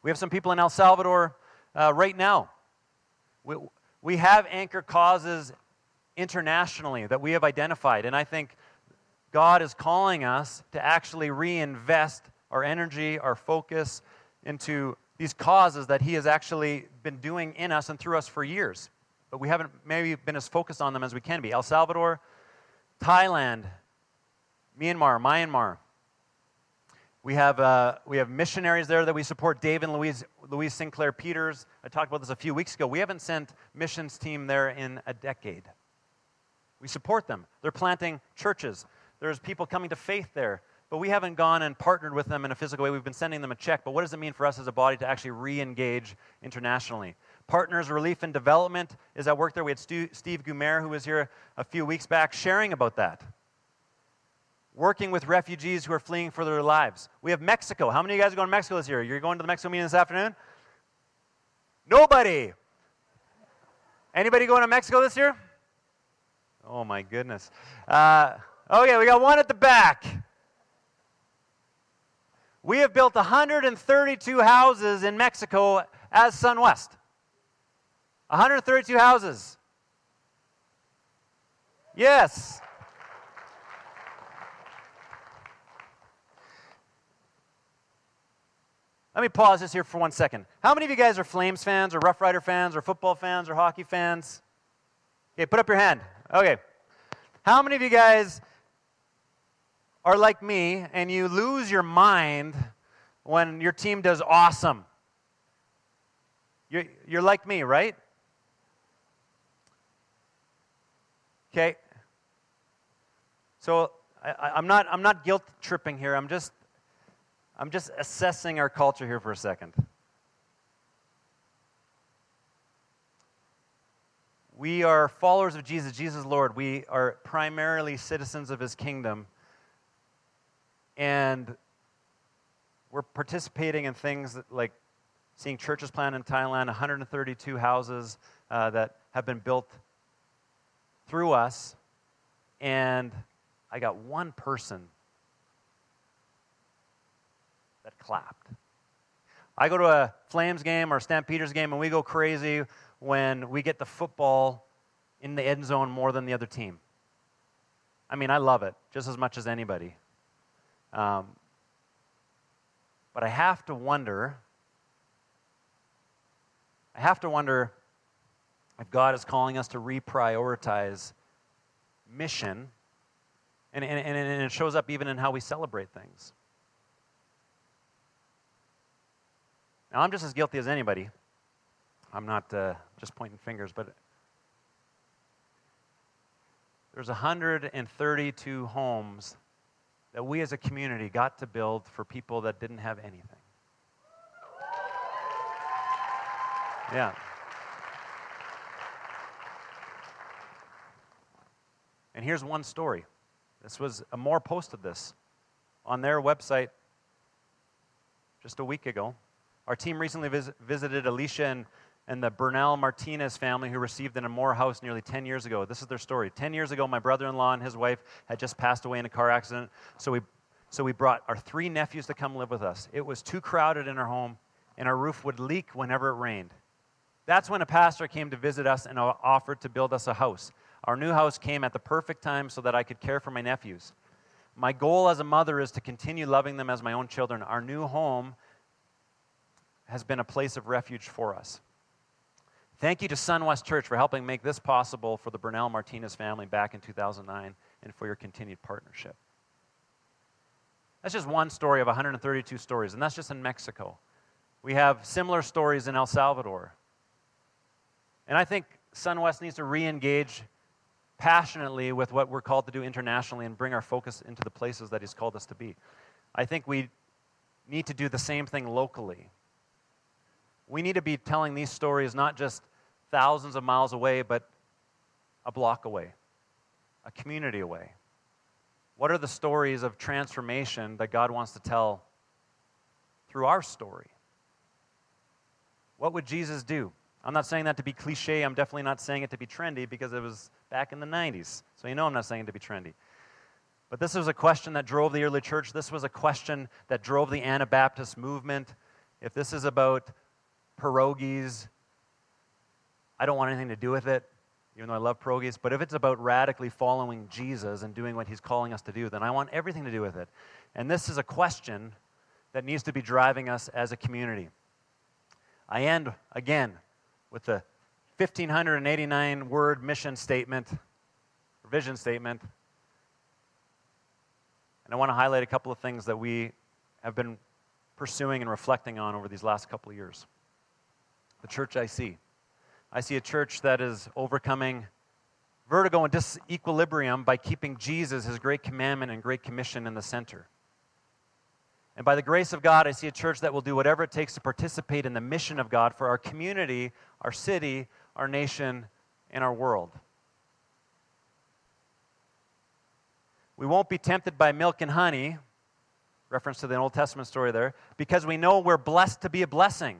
we have some people in El Salvador uh, right now. We, we have anchor causes internationally that we have identified, and I think God is calling us to actually reinvest our energy, our focus into these causes that He has actually been doing in us and through us for years. But we haven't maybe been as focused on them as we can be. El Salvador, Thailand, Myanmar, Myanmar. We have, uh, we have missionaries there that we support. Dave and Louise, Louise Sinclair Peters. I talked about this a few weeks ago. We haven't sent missions team there in a decade. We support them. They're planting churches. There's people coming to faith there. But we haven't gone and partnered with them in a physical way. We've been sending them a check. But what does it mean for us as a body to actually re engage internationally? Partners Relief and Development is at work there. We had Stu, Steve Gumaer, who was here a few weeks back, sharing about that working with refugees who are fleeing for their lives. We have Mexico. How many of you guys are going to Mexico this year? You're going to the Mexico meeting this afternoon? Nobody. Anybody going to Mexico this year? Oh Oh, my goodness. Uh, okay, we got one at the back. We have built 132 houses in Mexico as SunWest. 132 houses. Yes. Let me pause this here for one second. How many of you guys are Flames fans or Rough Rider fans or football fans or hockey fans? Okay, put up your hand. Okay. How many of you guys are like me and you lose your mind when your team does awesome? You're, you're like me, right? Okay. So I, am not, I'm not guilt tripping here. I'm just I'm just assessing our culture here for a second. We are followers of Jesus, Jesus Lord. We are primarily citizens of his kingdom. And we're participating in things that, like seeing churches planted in Thailand, 132 houses uh, that have been built through us. And I got one person that clapped. I go to a Flames game or a Stampeders game and we go crazy when we get the football in the end zone more than the other team. I mean, I love it just as much as anybody. Um, but I have to wonder, I have to wonder if God is calling us to reprioritize mission, and, and, and it shows up even in how we celebrate things. Now, I'm just as guilty as anybody. I'm not uh, just pointing fingers, but there's 132 homes that we as a community got to build for people that didn't have anything. Yeah. And here's one story. This was, uh, Amor posted this on their website just a week ago. Our team recently vis- visited Alicia and, and the Bernal Martinez family who received an Amor house nearly 10 years ago. This is their story. 10 years ago, my brother in law and his wife had just passed away in a car accident, so we, so we brought our three nephews to come live with us. It was too crowded in our home, and our roof would leak whenever it rained. That's when a pastor came to visit us and offered to build us a house. Our new house came at the perfect time so that I could care for my nephews. My goal as a mother is to continue loving them as my own children. Our new home has been a place of refuge for us. Thank you to SunWest Church for helping make this possible for the Bernal Martinez family back in 2009 and for your continued partnership. That's just one story of 132 stories, and that's just in Mexico. We have similar stories in El Salvador. And I think SunWest needs to re engage passionately with what we're called to do internationally and bring our focus into the places that He's called us to be. I think we need to do the same thing locally. We need to be telling these stories not just thousands of miles away, but a block away, a community away. What are the stories of transformation that God wants to tell through our story? What would Jesus do? I'm not saying that to be cliche. I'm definitely not saying it to be trendy because it was back in the 90s. So you know I'm not saying it to be trendy. But this was a question that drove the early church. This was a question that drove the Anabaptist movement. If this is about pierogies. I don't want anything to do with it, even though I love pierogies. But if it's about radically following Jesus and doing what he's calling us to do, then I want everything to do with it. And this is a question that needs to be driving us as a community. I end again with the 1589 word mission statement, vision statement. And I want to highlight a couple of things that we have been pursuing and reflecting on over these last couple of years the church I see. I see a church that is overcoming vertigo and disequilibrium by keeping Jesus, his great commandment and great commission, in the center. And by the grace of God, I see a church that will do whatever it takes to participate in the mission of God for our community, our city, our nation, and our world. We won't be tempted by milk and honey, reference to the Old Testament story there, because we know we're blessed to be a blessing.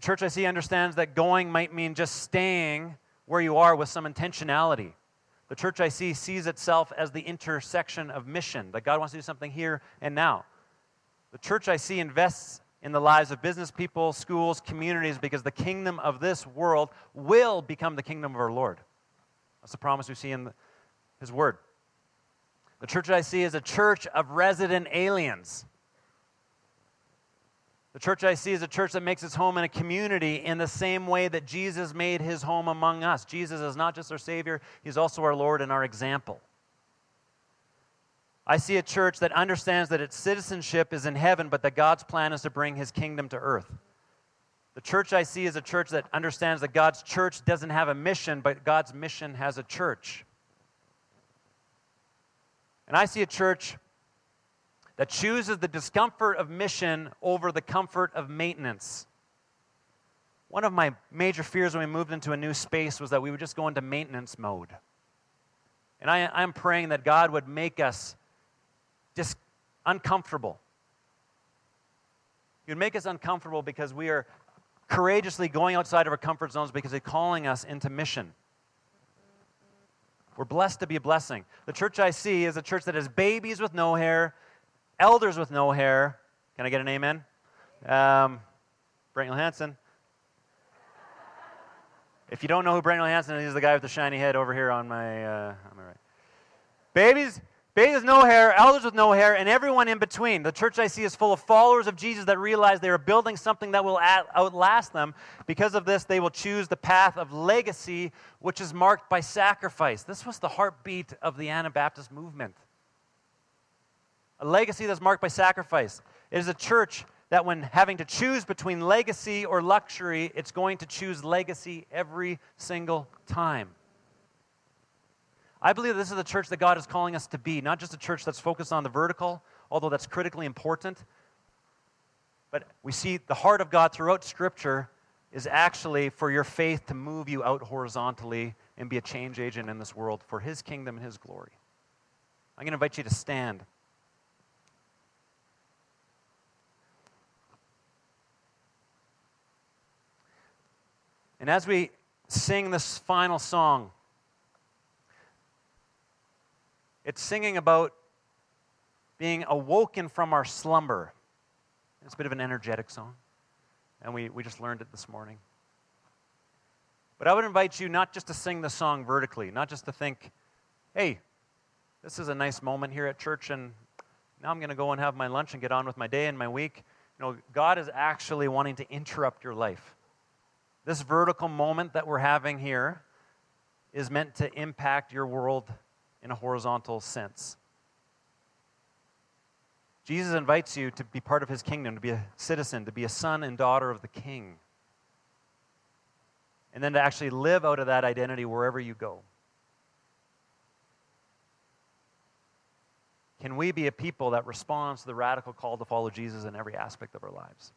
The church I see understands that going might mean just staying where you are with some intentionality. The church I see sees itself as the intersection of mission, that God wants to do something here and now. The church I see invests in the lives of business people, schools, communities, because the kingdom of this world will become the kingdom of our Lord. That's the promise we see in the, His Word. The church I see is a church of resident aliens. The church I see is a church that makes its home in a community in the same way that Jesus made his home among us. Jesus is not just our Savior, he's also our Lord and our example. I see a church that understands that its citizenship is in heaven, but that God's plan is to bring his kingdom to earth. The church I see is a church that understands that God's church doesn't have a mission, but God's mission has a church. And I see a church that chooses the discomfort of mission over the comfort of maintenance. One of my major fears when we moved into a new space was that we would just go into maintenance mode. And I, I'm praying that God would make us just uncomfortable. He would make us uncomfortable because we are courageously going outside of our comfort zones because He's calling us into mission. We're blessed to be a blessing. The church I see is a church that has babies with no hair, elders with no hair. Can I get an amen? Um, Brent Hansen. If you don't know who Brent Hansen is, he's the guy with the shiny head over here on my, uh, on my right. Babies, babies with no hair, elders with no hair, and everyone in between. The church I see is full of followers of Jesus that realize they are building something that will outlast them. Because of this, they will choose the path of legacy, which is marked by sacrifice. This was the heartbeat of the Anabaptist movement a legacy that's marked by sacrifice. It is a church that, when having to choose between legacy or luxury, it's going to choose legacy every single time. I believe this is the church that God is calling us to be, not just a church that's focused on the vertical, although that's critically important. But we see the heart of God throughout Scripture is actually for your faith to move you out horizontally and be a change agent in this world for His kingdom and His glory. I'm going to invite you to stand. And as we sing this final song, it's singing about being awoken from our slumber. It's a bit of an energetic song, and we, we just learned it this morning. But I would invite you not just to sing the song vertically, not just to think, hey, this is a nice moment here at church, and now I'm going to go and have my lunch and get on with my day and my week. You know, God is actually wanting to interrupt your life. This vertical moment that we're having here is meant to impact your world in a horizontal sense. Jesus invites you to be part of his kingdom, to be a citizen, to be a son and daughter of the king. And then to actually live out of that identity wherever you go. Can we be a people that responds to the radical call to follow Jesus in every aspect of our lives?